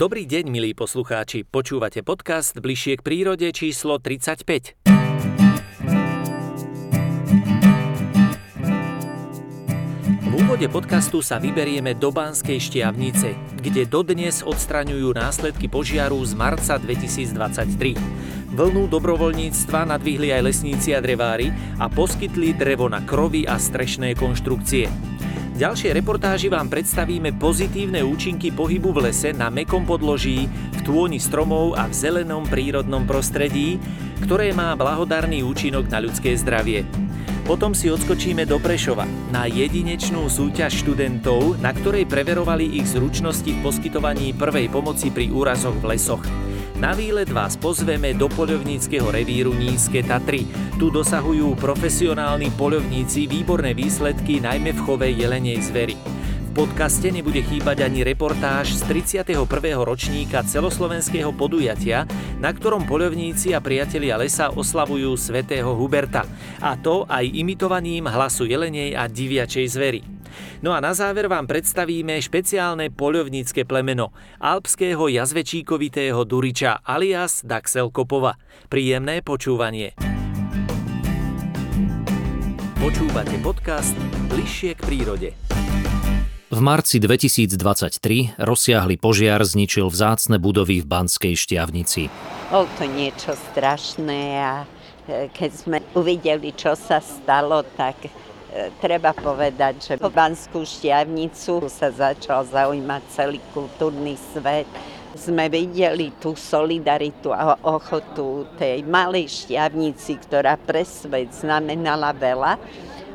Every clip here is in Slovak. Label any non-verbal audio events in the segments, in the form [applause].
Dobrý deň, milí poslucháči. Počúvate podcast Bližšie k prírode číslo 35. V úvode podcastu sa vyberieme do Banskej Štiavnice, kde dodnes odstraňujú následky požiaru z marca 2023. Vlnu dobrovoľníctva nadvihli aj lesníci a drevári a poskytli drevo na krovy a strešné konštrukcie ďalšej reportáži vám predstavíme pozitívne účinky pohybu v lese na mekom podloží, v tôni stromov a v zelenom prírodnom prostredí, ktoré má blahodarný účinok na ľudské zdravie. Potom si odskočíme do Prešova na jedinečnú súťaž študentov, na ktorej preverovali ich zručnosti v poskytovaní prvej pomoci pri úrazoch v lesoch. Na výlet vás pozveme do poľovníckého revíru Nízke Tatry. Tu dosahujú profesionálni poľovníci výborné výsledky najmä v chove jelenej zvery. V podcaste nebude chýbať ani reportáž z 31. ročníka celoslovenského podujatia, na ktorom poľovníci a priatelia lesa oslavujú svätého Huberta, a to aj imitovaním hlasu jelenej a diviačej zvery. No a na záver vám predstavíme špeciálne poľovnícke plemeno alpského jazvečíkovitého duriča alias Daxel Kopova. Príjemné počúvanie. Počúvate podcast Bližšie k prírode. V marci 2023 rozsiahly požiar zničil vzácne budovy v Banskej šťavnici. Bol to niečo strašné a e, keď sme uvideli, čo sa stalo, tak treba povedať, že po Banskú šťavnicu sa začal zaujímať celý kultúrny svet. Sme videli tú solidaritu a ochotu tej malej šťavnici, ktorá pre svet znamenala veľa.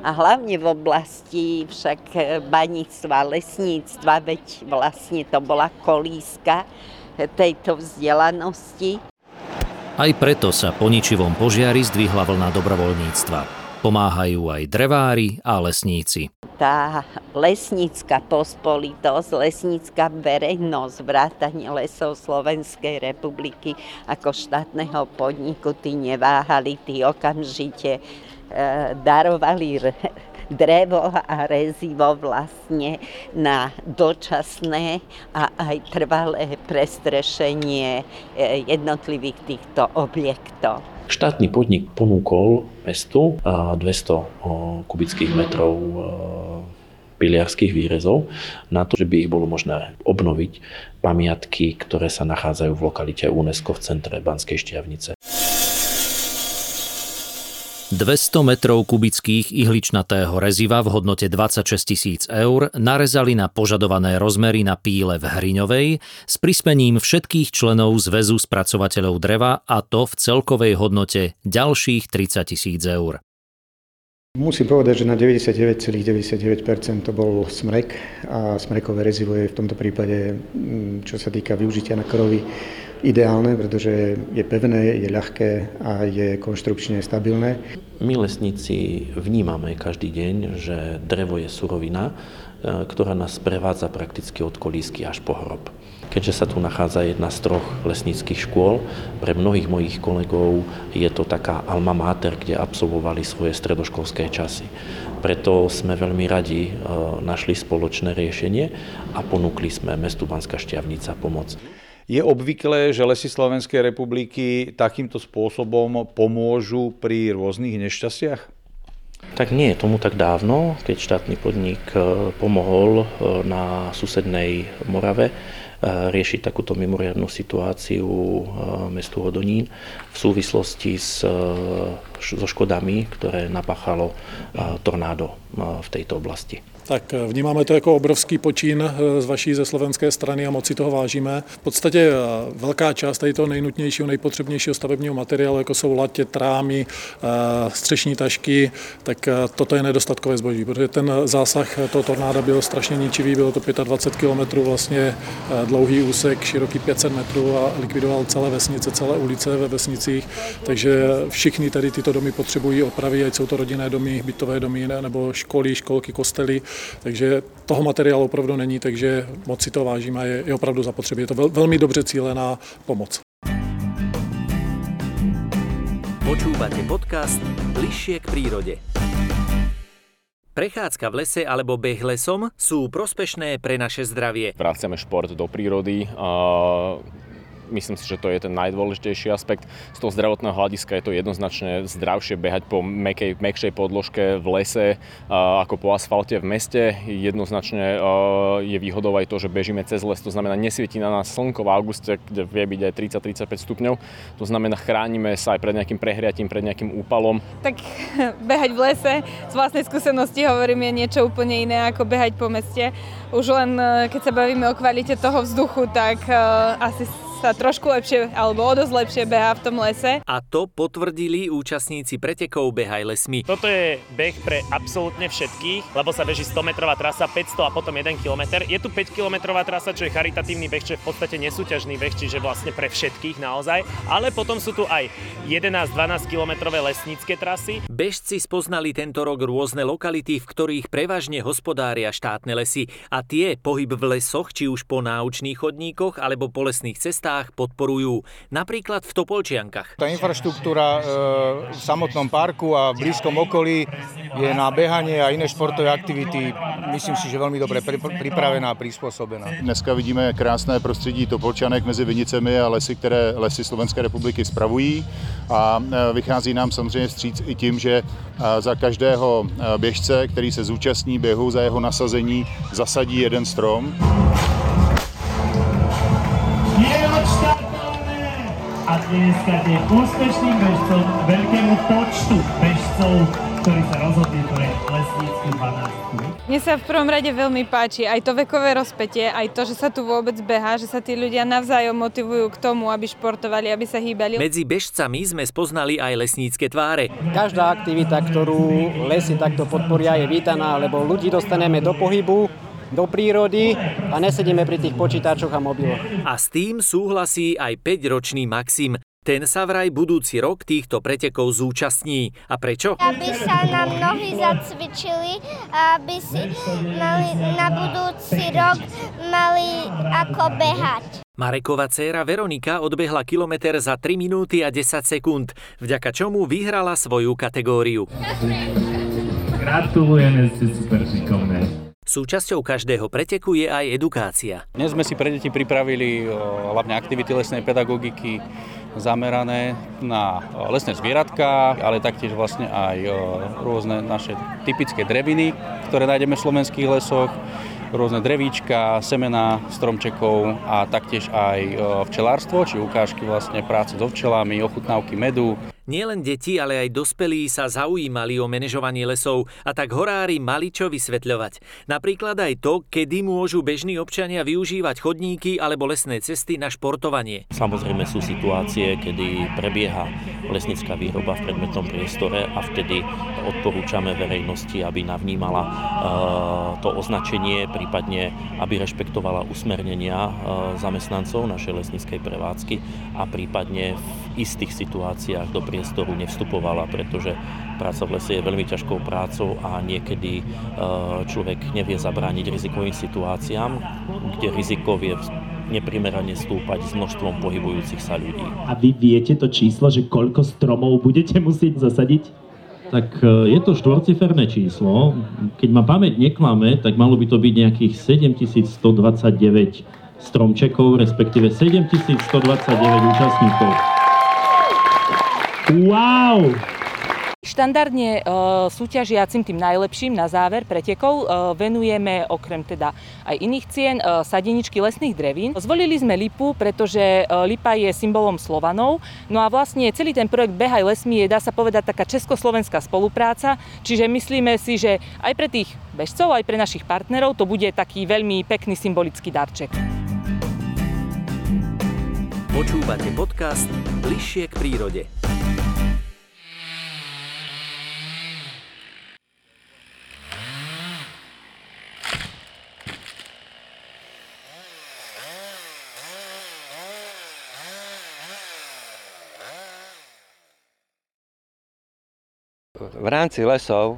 A hlavne v oblasti však baníctva, lesníctva, veď vlastne to bola kolíska tejto vzdelanosti. Aj preto sa po ničivom požiari zdvihla vlna dobrovoľníctva. Pomáhajú aj drevári a lesníci. Tá lesnícka pospolitosť, lesnícka verejnosť, vrátanie lesov Slovenskej republiky ako štátneho podniku, tí neváhali, tí okamžite e, darovali drevo a rezivo vlastne na dočasné a aj trvalé prestrešenie e, jednotlivých týchto objektov. Štátny podnik ponúkol mestu 200 kubických metrov piliarských výrezov na to, že by ich bolo možné obnoviť pamiatky, ktoré sa nachádzajú v lokalite UNESCO v centre Banskej Štiavnice. 200 metrov kubických ihličnatého reziva v hodnote 26 tisíc eur narezali na požadované rozmery na píle v Hriňovej s prispením všetkých členov Zväzu spracovateľov dreva a to v celkovej hodnote ďalších 30 tisíc eur. Musím povedať, že na 99,99% to bol smrek a smrekové rezivo je v tomto prípade, mm, čo sa týka využitia na krovy, ideálne, pretože je pevné, je ľahké a je konštrukčne stabilné. My lesníci vnímame každý deň, že drevo je surovina, e, ktorá nás prevádza prakticky od kolísky až po hrob. Keďže sa tu nachádza jedna z troch lesníckých škôl, pre mnohých mojich kolegov je to taká alma mater, kde absolvovali svoje stredoškolské časy. Preto sme veľmi radi e, našli spoločné riešenie a ponúkli sme mestu Banská Šťavnica pomoc. Je obvyklé, že lesy Slovenskej republiky takýmto spôsobom pomôžu pri rôznych nešťastiach? Tak nie je tomu tak dávno, keď štátny podnik e, pomohol e, na susednej Morave e, riešiť takúto mimoriadnú situáciu mestu Hodonín v súvislosti s, so škodami, ktoré napáchalo tornádo v tejto oblasti. Tak eh, vnímáme to jako obrovský počín eh, z vaší ze slovenské strany a moc si toho vážíme. V podstatě eh, velká část tady toho nejnutnějšího, nejpotřebnějšího stavebního materiálu, jako jsou latě, trámy, střešní tašky, tak toto je nedostatkové zboží, protože ten zásah toho tornáda byl strašně ničivý, bylo to 25 km vlastně dlouhý úsek, široký 500 metrů a likvidoval celé vesnice, celé ulice ve vesnicích, takže všichni tady tyto domy potřebují opravy, ať jsou to rodinné domy, bytové domy nebo školy, školky, kostely, takže toho materiálu opravdu není, takže moc si to vážíme a je, je opravdu zapotřebí. Je to vel, velmi dobře cílená pomoc. Počúvate podcast Bližšie k prírode. Prechádzka v lese alebo beh lesom sú prospešné pre naše zdravie. Vraciame šport do prírody, Myslím si, že to je ten najdôležitejší aspekt. Z toho zdravotného hľadiska je to jednoznačne zdravšie behať po mekej, mekšej podložke v lese ako po asfalte v meste. Jednoznačne je výhodou aj to, že bežíme cez les, to znamená nesvietí na nás slnko v auguste, kde vie byť aj 30-35 stupňov. To znamená chránime sa aj pred nejakým prehriatím, pred nejakým úpalom. Tak [laughs] behať v lese z vlastnej skúsenosti hovorím je niečo úplne iné ako behať po meste. Už len e, keď sa bavíme o kvalite toho vzduchu, tak uh, asi sa trošku lepšie alebo o dosť lepšie beha v tom lese. A to potvrdili účastníci pretekov Behaj lesmi. Toto je beh pre absolútne všetkých, lebo sa beží 100 metrová trasa, 500 a potom 1 km. Je tu 5 kilometrová trasa, čo je charitatívny beh, čo je v podstate nesúťažný beh, čiže vlastne pre všetkých naozaj. Ale potom sú tu aj 11-12 kilometrové lesnícke trasy. Bežci spoznali tento rok rôzne lokality, v ktorých prevažne hospodária štátne lesy a tie pohyb v lesoch, či už po náučných chodníkoch alebo po lesných cestách cestách podporujú, napríklad v Topolčiankach. Tá infraštruktúra e, v samotnom parku a v blízkom okolí je na behanie a iné športové aktivity, myslím si, že veľmi dobre pripravená a prispôsobená. Dneska vidíme krásné prostředí Topolčanek mezi Vinicemi a lesy, které lesy Slovenské republiky spravují a e, vychází nám samozřejmě vstříc i tím, že e, za každého běžce, který se zúčastní běhu, za jeho nasazení zasadí jeden strom. A dneska tým úspešným bežcom, veľkému počtu bežcov, ktorí sa rozhodli pre lesnícku 12. Mne sa v prvom rade veľmi páči aj to vekové rozpetie, aj to, že sa tu vôbec beha, že sa tí ľudia navzájom motivujú k tomu, aby športovali, aby sa hýbali. Medzi bežcami sme spoznali aj lesnícke tváre. Každá aktivita, ktorú lesy takto podporia, je vítaná, lebo ľudí dostaneme do pohybu, do prírody a nesedíme pri tých počítačoch a mobiloch. A s tým súhlasí aj 5-ročný Maxim. Ten sa vraj budúci rok týchto pretekov zúčastní. A prečo? Aby sa nám nohy zacvičili a aby si mali na budúci rok mali ako behať. Mareková dcéra Veronika odbehla kilometr za 3 minúty a 10 sekúnd, vďaka čomu vyhrala svoju kategóriu. Gratulujeme, ste super šikovné. Súčasťou každého preteku je aj edukácia. Dnes sme si pre deti pripravili hlavne aktivity lesnej pedagogiky zamerané na lesné zvieratka, ale taktiež vlastne aj rôzne naše typické dreviny, ktoré nájdeme v slovenských lesoch, rôzne drevíčka, semená stromčekov a taktiež aj včelárstvo, či ukážky vlastne práce so včelami, ochutnávky medu, Nielen deti, ale aj dospelí sa zaujímali o manažovanie lesov a tak horári mali čo vysvetľovať. Napríklad aj to, kedy môžu bežní občania využívať chodníky alebo lesné cesty na športovanie. Samozrejme sú situácie, kedy prebieha lesnická výroba v predmetnom priestore a vtedy odporúčame verejnosti, aby navnímala uh, to označenie, prípadne aby rešpektovala usmernenia uh, zamestnancov našej lesníckej prevádzky a prípadne v istých situáciách do priestoru nevstupovala, pretože práca v lese je veľmi ťažkou prácou a niekedy e, človek nevie zabrániť rizikovým situáciám, kde riziko vie neprimerane stúpať s množstvom pohybujúcich sa ľudí. A vy viete to číslo, že koľko stromov budete musieť zasadiť? Tak e, je to štvorciferné číslo. Keď ma pamäť neklame, tak malo by to byť nejakých 7129 stromčekov, respektíve 7129 účastníkov. Wow! Štandardne e, súťažiacim tým najlepším na záver pretekov e, venujeme okrem teda aj iných cien e, sadeničky lesných drevín. Zvolili sme lipu, pretože e, lipa je symbolom Slovanov. No a vlastne celý ten projekt Behaj lesmi je, dá sa povedať, taká československá spolupráca. Čiže myslíme si, že aj pre tých bežcov, aj pre našich partnerov to bude taký veľmi pekný symbolický darček. Počúvate podcast Bližšie k prírode. V rámci lesov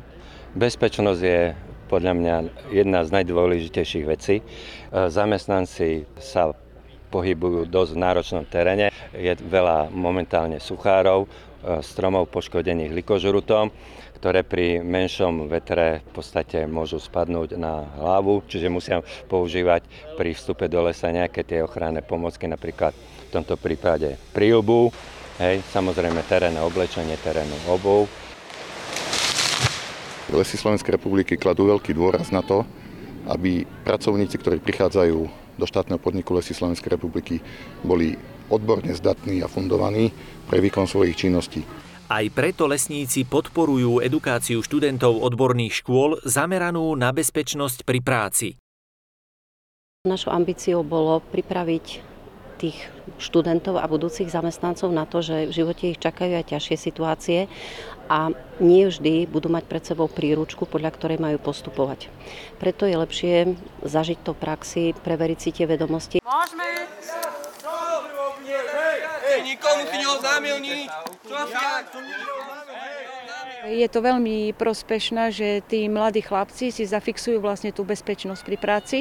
bezpečnosť je podľa mňa jedna z najdôležitejších vecí. Zamestnanci sa pohybujú dosť v náročnom teréne. Je veľa momentálne suchárov, stromov poškodených likožrutom, ktoré pri menšom vetre v podstate môžu spadnúť na hlavu, čiže musia používať pri vstupe do lesa nejaké tie ochranné pomocky, napríklad v tomto prípade príľbu, hej, samozrejme terénne oblečenie, terénnu obuv. Lesy Slovenskej republiky kladú veľký dôraz na to, aby pracovníci, ktorí prichádzajú do štátneho podniku Lesy Slovenskej republiky, boli odborne zdatní a fundovaní pre výkon svojich činností. Aj preto lesníci podporujú edukáciu študentov odborných škôl zameranú na bezpečnosť pri práci. Našou ambíciou bolo pripraviť tých študentov a budúcich zamestnancov na to, že v živote ich čakajú aj ťažšie situácie a nie vždy budú mať pred sebou príručku, podľa ktorej majú postupovať. Preto je lepšie zažiť to v praxi, preveriť si tie vedomosti. Môžeme! Nikomu si neoznámil Čo je to veľmi prospešné, že tí mladí chlapci si zafixujú vlastne tú bezpečnosť pri práci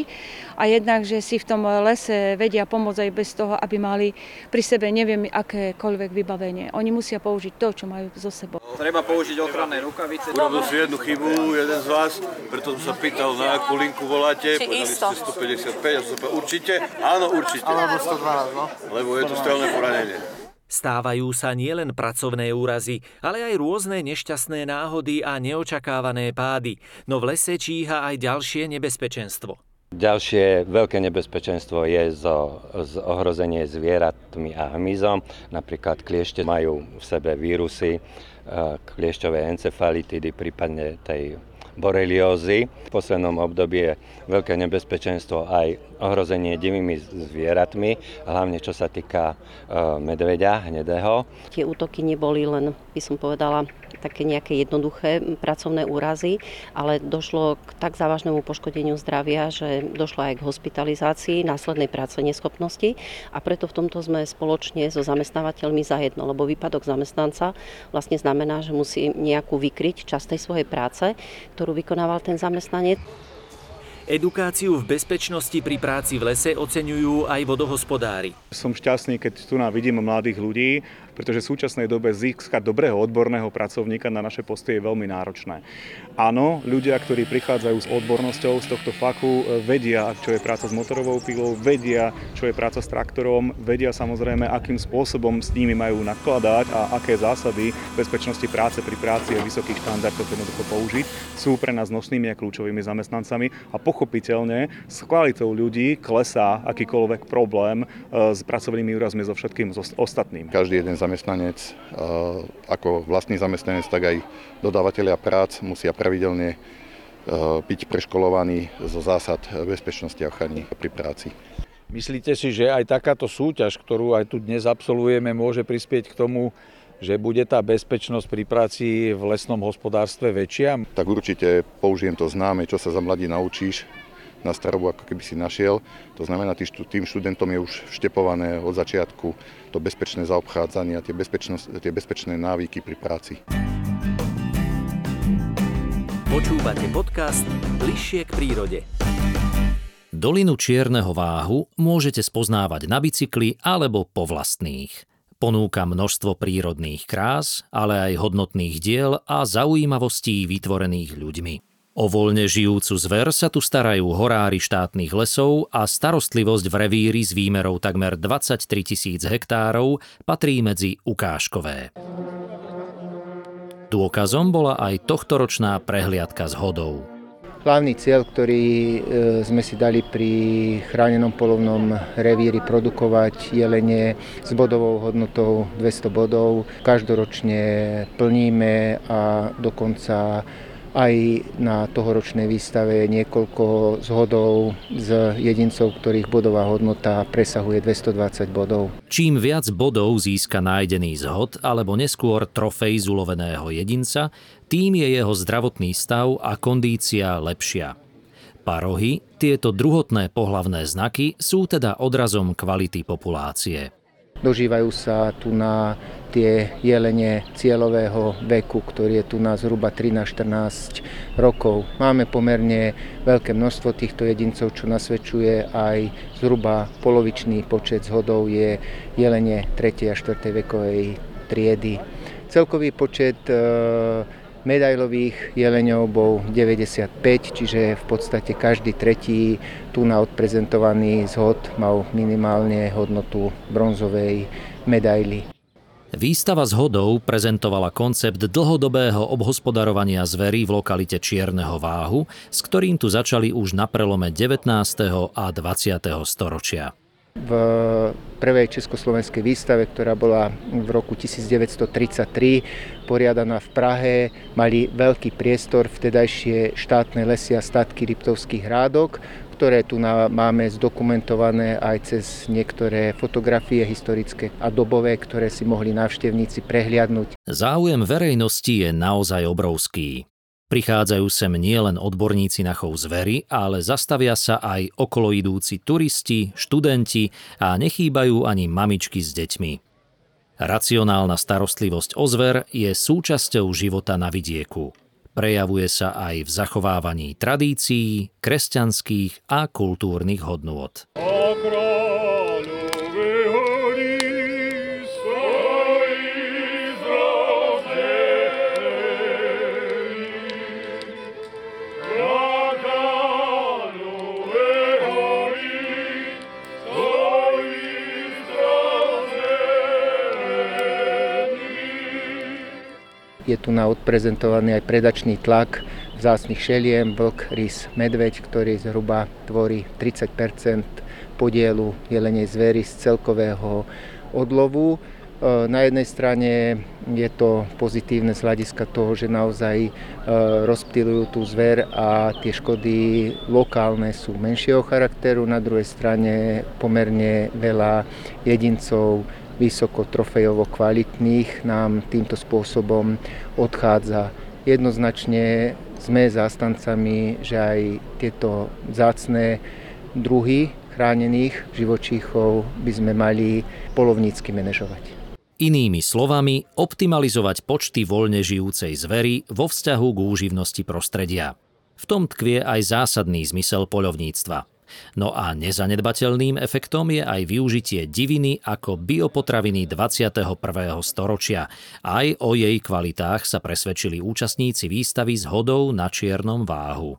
a jednak, že si v tom lese vedia pomôcť aj bez toho, aby mali pri sebe neviem akékoľvek vybavenie. Oni musia použiť to, čo majú so sebou. Treba použiť ochranné rukavice. Urobil si jednu chybu, jeden z vás, preto som sa pýtal, na akú linku voláte. Či Povedali isto. ste 155 a som sa určite? Áno, určite. Alebo 112, no. Lebo je to strelné poranenie. Stávajú sa nielen pracovné úrazy, ale aj rôzne nešťastné náhody a neočakávané pády, no v lese číha aj ďalšie nebezpečenstvo. Ďalšie veľké nebezpečenstvo je zo, z ohrozenie zvieratmi a hmyzom. Napríklad kliešte majú v sebe vírusy, e, kliešťové encefalitidy, prípadne tej boreliózy. V poslednom období je veľké nebezpečenstvo aj ohrozenie divými zvieratmi, hlavne čo sa týka e, medveďa hnedého. Tie útoky neboli len, by som povedala, také nejaké jednoduché pracovné úrazy, ale došlo k tak závažnému poškodeniu zdravia, že došlo aj k hospitalizácii následnej práce neschopnosti a preto v tomto sme spoločne so zamestnávateľmi zajedno, lebo výpadok zamestnanca vlastne znamená, že musí nejakú vykryť časť tej svojej práce, ktorú vykonával ten zamestnanec. Edukáciu v bezpečnosti pri práci v lese oceňujú aj vodohospodári. Som šťastný, keď tu nám vidím mladých ľudí, pretože v súčasnej dobe získať dobrého odborného pracovníka na naše posty je veľmi náročné. Áno, ľudia, ktorí prichádzajú s odbornosťou z tohto faku, vedia, čo je práca s motorovou pilou, vedia, čo je práca s traktorom, vedia samozrejme, akým spôsobom s nimi majú nakladať a aké zásady bezpečnosti práce pri práci a vysokých štandardoch jednoducho použiť. Sú pre nás nosnými a kľúčovými zamestnancami a pochopiteľne s kvalitou ľudí klesá akýkoľvek problém e, s pracovnými úrazmi so všetkým ostatným. Každý jeden zamestnanec, ako vlastný zamestnanec, tak aj dodávateľia prác musia pravidelne byť preškolovaní zo zásad bezpečnosti a ochrany pri práci. Myslíte si, že aj takáto súťaž, ktorú aj tu dnes absolvujeme, môže prispieť k tomu, že bude tá bezpečnosť pri práci v lesnom hospodárstve väčšia? Tak určite použijem to známe, čo sa za mladí naučíš, na starobu ako keby si našiel. To znamená, tým študentom je už vštepované od začiatku to bezpečné zaobchádzanie a tie, tie bezpečné návyky pri práci. Počúvate podcast Bližšie k prírode. Dolinu Čierneho váhu môžete spoznávať na bicykli alebo po vlastných. Ponúka množstvo prírodných krás, ale aj hodnotných diel a zaujímavostí vytvorených ľuďmi. O voľne žijúcu zver sa tu starajú horári štátnych lesov a starostlivosť v revíri s výmerou takmer 23 tisíc hektárov patrí medzi ukážkové. Dôkazom bola aj tohtoročná prehliadka s hodou. Hlavný cieľ, ktorý e, sme si dali pri chránenom polovnom revíri produkovať jelenie s bodovou hodnotou 200 bodov, každoročne plníme a dokonca aj na tohoročnej výstave niekoľko zhodov z jedincov, ktorých bodová hodnota presahuje 220 bodov. Čím viac bodov získa nájdený zhod alebo neskôr trofej z uloveného jedinca, tým je jeho zdravotný stav a kondícia lepšia. Parohy, tieto druhotné pohlavné znaky, sú teda odrazom kvality populácie. Dožívajú sa tu na tie jelene cieľového veku, ktorý je tu na zhruba 13-14 rokov. Máme pomerne veľké množstvo týchto jedincov, čo nasvedčuje aj zhruba polovičný počet zhodov je jelene 3. a 4. vekovej triedy. Celkový počet medailových jeleňov bol 95, čiže v podstate každý tretí tu na odprezentovaný zhod mal minimálne hodnotu bronzovej medaily. Výstava z hodou prezentovala koncept dlhodobého obhospodarovania zverí v lokalite Čierneho váhu, s ktorým tu začali už na prelome 19. a 20. storočia. V prvej československej výstave, ktorá bola v roku 1933 poriadaná v Prahe, mali veľký priestor vtedajšie štátne lesy a statky Liptovských hrádok, ktoré tu máme zdokumentované aj cez niektoré fotografie historické a dobové, ktoré si mohli návštevníci prehliadnúť. Záujem verejnosti je naozaj obrovský. Prichádzajú sem nielen odborníci na chov zvery, ale zastavia sa aj okoloidúci turisti, študenti a nechýbajú ani mamičky s deťmi. Racionálna starostlivosť o zver je súčasťou života na vidieku. Prejavuje sa aj v zachovávaní tradícií, kresťanských a kultúrnych hodnôt. Je tu na odprezentovaný aj predačný tlak vzácných šeliem, vlk, rys, medveď, ktorý zhruba tvorí 30% podielu jelenej zvery z celkového odlovu. E, na jednej strane je to pozitívne z hľadiska toho, že naozaj e, rozptýlujú tú zver a tie škody lokálne sú menšieho charakteru. Na druhej strane pomerne veľa jedincov vysoko trofejovo kvalitných nám týmto spôsobom odchádza. Jednoznačne sme zástancami, že aj tieto zácné druhy chránených živočíchov by sme mali polovnícky manažovať. Inými slovami, optimalizovať počty voľne žijúcej zvery vo vzťahu k úživnosti prostredia. V tom tkvie aj zásadný zmysel poľovníctva. No a nezanedbateľným efektom je aj využitie diviny ako biopotraviny 21. storočia. Aj o jej kvalitách sa presvedčili účastníci výstavy s hodou na čiernom váhu.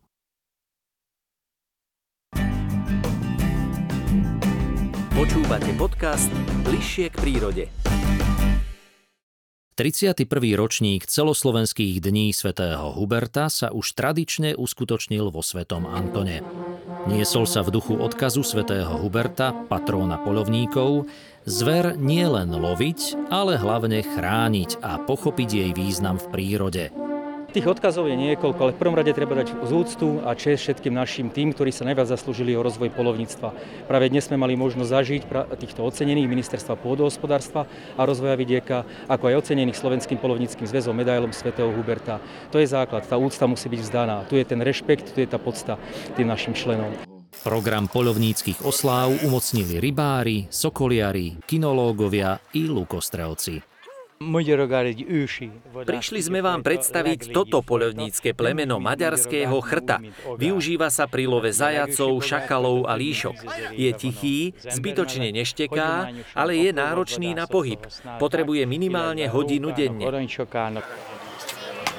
Počúvate podcast Bližšie k prírode. 31. ročník celoslovenských dní svätého Huberta sa už tradične uskutočnil vo Svetom Antone. Niesol sa v duchu odkazu svätého Huberta, patróna polovníkov, zver nie len loviť, ale hlavne chrániť a pochopiť jej význam v prírode – Tých odkazov je niekoľko, ale v prvom rade treba dať zúctu a čest všetkým našim tým, ktorí sa najviac zaslúžili o rozvoj polovníctva. Práve dnes sme mali možnosť zažiť týchto ocenených ministerstva pôdohospodárstva a rozvoja vidieka, ako aj ocenených slovenským polovníckým zväzom medailom svätého Huberta. To je základ, tá úcta musí byť vzdaná. Tu je ten rešpekt, tu je tá podsta tým našim členom. Program polovníckých osláv umocnili rybári, sokoliari, kinológovia i lukostrelci. Prišli sme vám predstaviť toto poľovnícke plemeno maďarského chrta. Využíva sa pri love zajacov, šakalov a líšok. Je tichý, zbytočne nešteká, ale je náročný na pohyb. Potrebuje minimálne hodinu denne.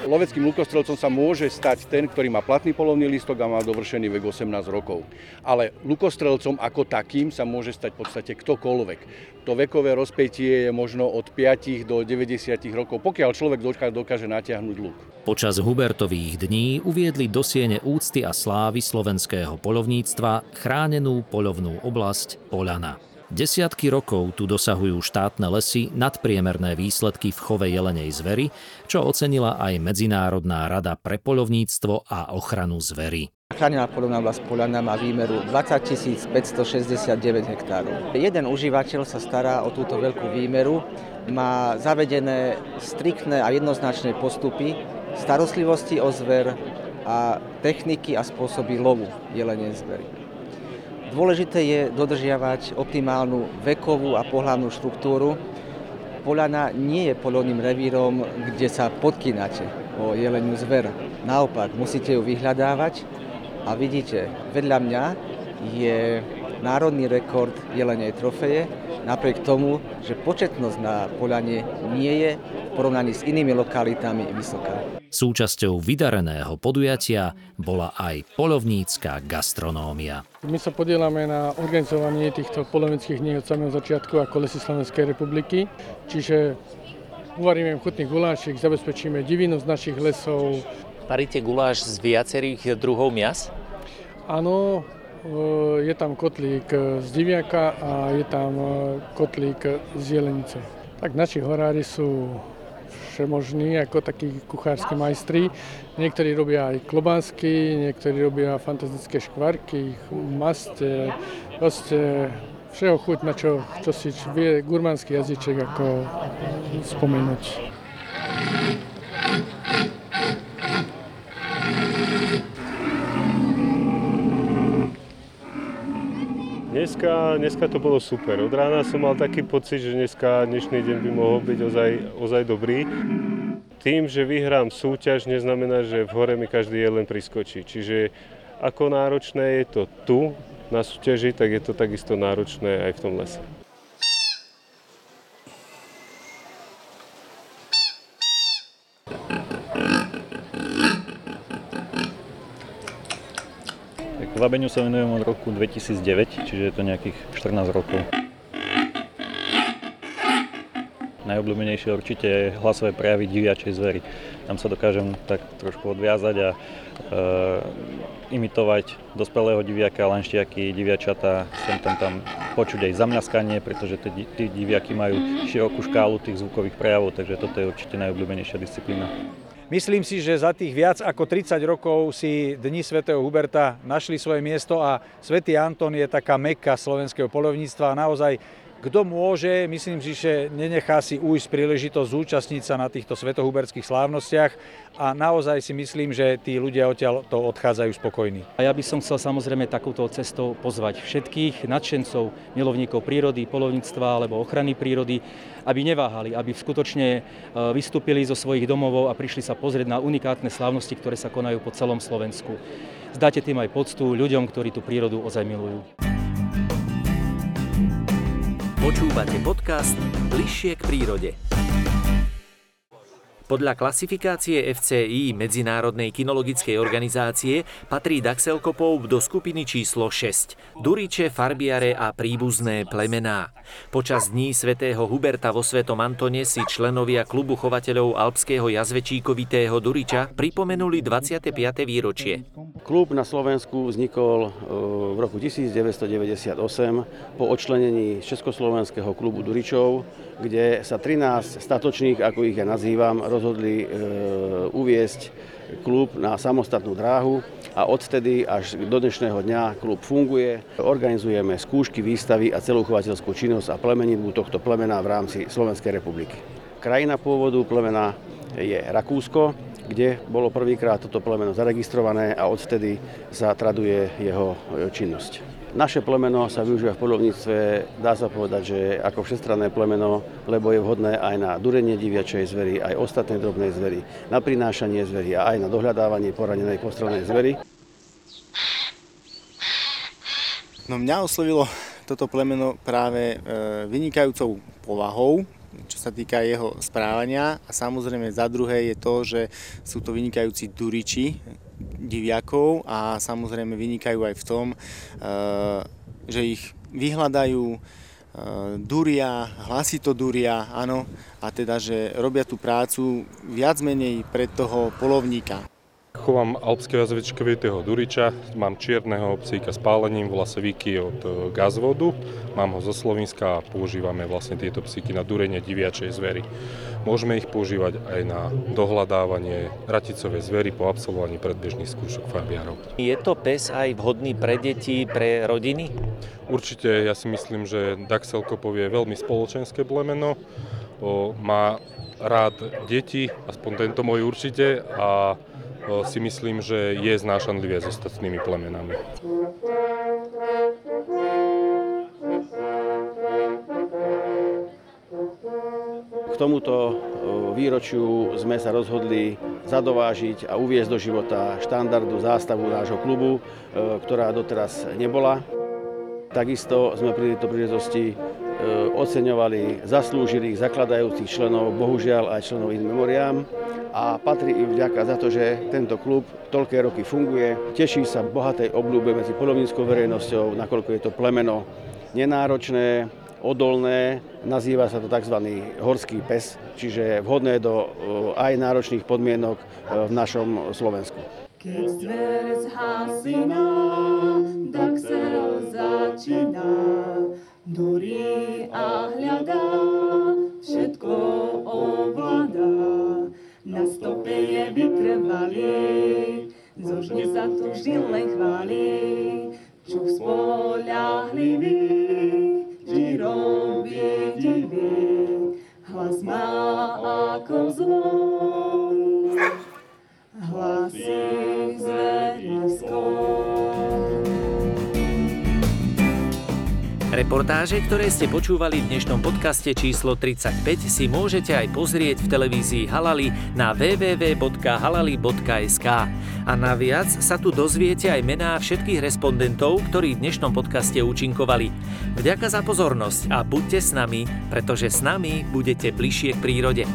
Loveckým lukostrelcom sa môže stať ten, ktorý má platný polovný listok a má dovršený vek 18 rokov. Ale lukostrelcom ako takým sa môže stať v podstate ktokoľvek. To vekové rozpätie je možno od 5 do 90 rokov, pokiaľ človek dokáže natiahnuť luk. Počas Hubertových dní uviedli do siene úcty a slávy slovenského polovníctva chránenú polovnú oblasť Polana. Desiatky rokov tu dosahujú štátne lesy nadpriemerné výsledky v chove jelenej zvery, čo ocenila aj Medzinárodná rada pre poľovníctvo a ochranu zvery. Chránená polovná oblasť Poliana má výmeru 20 569 hektárov. Jeden užívateľ sa stará o túto veľkú výmeru, má zavedené striktné a jednoznačné postupy starostlivosti o zver a techniky a spôsoby lovu jelenej zvery. Dôležité je dodržiavať optimálnu vekovú a pohľadnú štruktúru. Poľana nie je polovným revírom, kde sa podkýnate o jeleniu zver. Naopak, musíte ju vyhľadávať a vidíte, vedľa mňa je národný rekord jelenej trofeje napriek tomu, že početnosť na Poliane nie je v porovnaní s inými lokalitami vysoká. Súčasťou vydareného podujatia bola aj polovnícka gastronómia. My sa podielame na organizovaní týchto polovnických dní od samého začiatku ako Lesy Slovenskej republiky, čiže uvaríme chutný gulášik, zabezpečíme divinu z našich lesov. Paríte guláš z viacerých druhov mias? Áno, je tam kotlík z diviaka a je tam kotlík z jelenice. Tak naši horári sú všemožní, ako takí kuchársky majstri. Niektorí robia aj klobásky, niektorí robia fantastické škvarky, maste, proste všeho chuť, na čo, čo si vie gurmánsky jazyček ako spomenúť. Dneska, dneska to bolo super. Od rána som mal taký pocit, že dneska, dnešný deň by mohol byť ozaj, ozaj dobrý. Tým, že vyhrám súťaž, neznamená, že v hore mi každý jeden priskočí. Čiže ako náročné je to tu na súťaži, tak je to takisto náročné aj v tom lese. Vabeniu sa venujem od roku 2009, čiže je to nejakých 14 rokov. Najobľúbenejšie určite hlasové prejavy diviačej zvery. Tam sa dokážem tak trošku odviazať a e, imitovať dospelého diviaka, lanštiaky, diviačata, sem tam tam počuť aj zamľaskanie, pretože tí diviaky majú širokú škálu tých zvukových prejavov, takže toto je určite najobľúbenejšia disciplína. Myslím si, že za tých viac ako 30 rokov si Dni svätého Huberta našli svoje miesto a svätý Anton je taká mekka slovenského polovníctva a naozaj kto môže, myslím si, že nenechá si ujsť príležitosť zúčastniť sa na týchto svetohuberských slávnostiach a naozaj si myslím, že tí ľudia odtiaľ to odchádzajú spokojní. A ja by som chcel samozrejme takúto cestou pozvať všetkých nadšencov, milovníkov prírody, polovníctva alebo ochrany prírody, aby neváhali, aby skutočne e, vystúpili zo svojich domovov a prišli sa pozrieť na unikátne slávnosti, ktoré sa konajú po celom Slovensku. Zdáte tým aj poctu ľuďom, ktorí tú prírodu ozaj milujú. Počúvate podcast Bližšie k prírode. Podľa klasifikácie FCI Medzinárodnej kinologickej organizácie patrí Daxelkopov do skupiny číslo 6. Duriče, farbiare a príbuzné plemená. Počas dní svätého Huberta vo Svetom Antone si členovia klubu chovateľov alpského jazvečíkovitého Duriča pripomenuli 25. výročie. Klub na Slovensku vznikol e, v roku 1998 po odčlenení Československého klubu Duričov, kde sa 13 statočných, ako ich ja nazývam, rozhodli e, uviesť klub na samostatnú dráhu a odtedy až do dnešného dňa klub funguje. Organizujeme skúšky, výstavy a celú chovateľskú činnosť a plemeninu tohto plemena v rámci Slovenskej republiky. Krajina pôvodu plemena je Rakúsko, kde bolo prvýkrát toto plemeno zaregistrované a odtedy sa traduje jeho činnosť. Naše plemeno sa využíva v polovníctve, dá sa povedať, že ako všestranné plemeno, lebo je vhodné aj na durenie diviačej zvery, aj ostatnej drobnej zvery, na prinášanie zvery a aj na dohľadávanie poranenej postrelnej zvery. No mňa oslovilo toto plemeno práve e, vynikajúcou povahou, čo sa týka jeho správania a samozrejme za druhé je to, že sú to vynikajúci duriči, diviakov a samozrejme vynikajú aj v tom, eh, že ich vyhľadajú, eh, duria, hlasito duria, áno, a teda, že robia tú prácu viac menej pre toho polovníka. Chovám alpského jazvečkovitého duriča, mám čierneho psíka s pálením, volá sa Viki od e, gazvodu, mám ho zo Slovenska a používame vlastne tieto psíky na durenie diviačej zvery. Môžeme ich používať aj na dohľadávanie raticovej zvery po absolvovaní predbežných skúšok farbiarov. Je to pes aj vhodný pre deti, pre rodiny? Určite, ja si myslím, že Daxelkopov je veľmi spoločenské plemeno, má rád deti, aspoň tento môj určite, a si myslím, že je znášanlivé s ostatnými plemenami. Tomuto výročiu sme sa rozhodli zadovážiť a uviezť do života štandardu zástavu nášho klubu, ktorá doteraz nebola. Takisto sme pri tejto príležitosti oceňovali zaslúžilých zakladajúcich členov, bohužiaľ aj členov in memoriám a patrí im vďaka za to, že tento klub toľké roky funguje. Teší sa bohatej obľúbe medzi polovníckou verejnosťou, nakoľko je to plemeno nenáročné, odolné, nazýva sa to tzv. horský pes, čiže vhodné do aj náročných podmienok v našom Slovensku. Keď zver zhasína, tak sa začína, durí a hľadá, všetko ovládá. Na stope je vytrvalý, zožne sa tu len chváli, čuch spoľahlivý, má ako zvon, hlasí zverisko. Reportáže, ktoré ste počúvali v dnešnom podcaste číslo 35 si môžete aj pozrieť v televízii Halali na www.halali.sk. A naviac sa tu dozviete aj mená všetkých respondentov, ktorí v dnešnom podcaste účinkovali. Vďaka za pozornosť a buďte s nami, pretože s nami budete bližšie k prírode.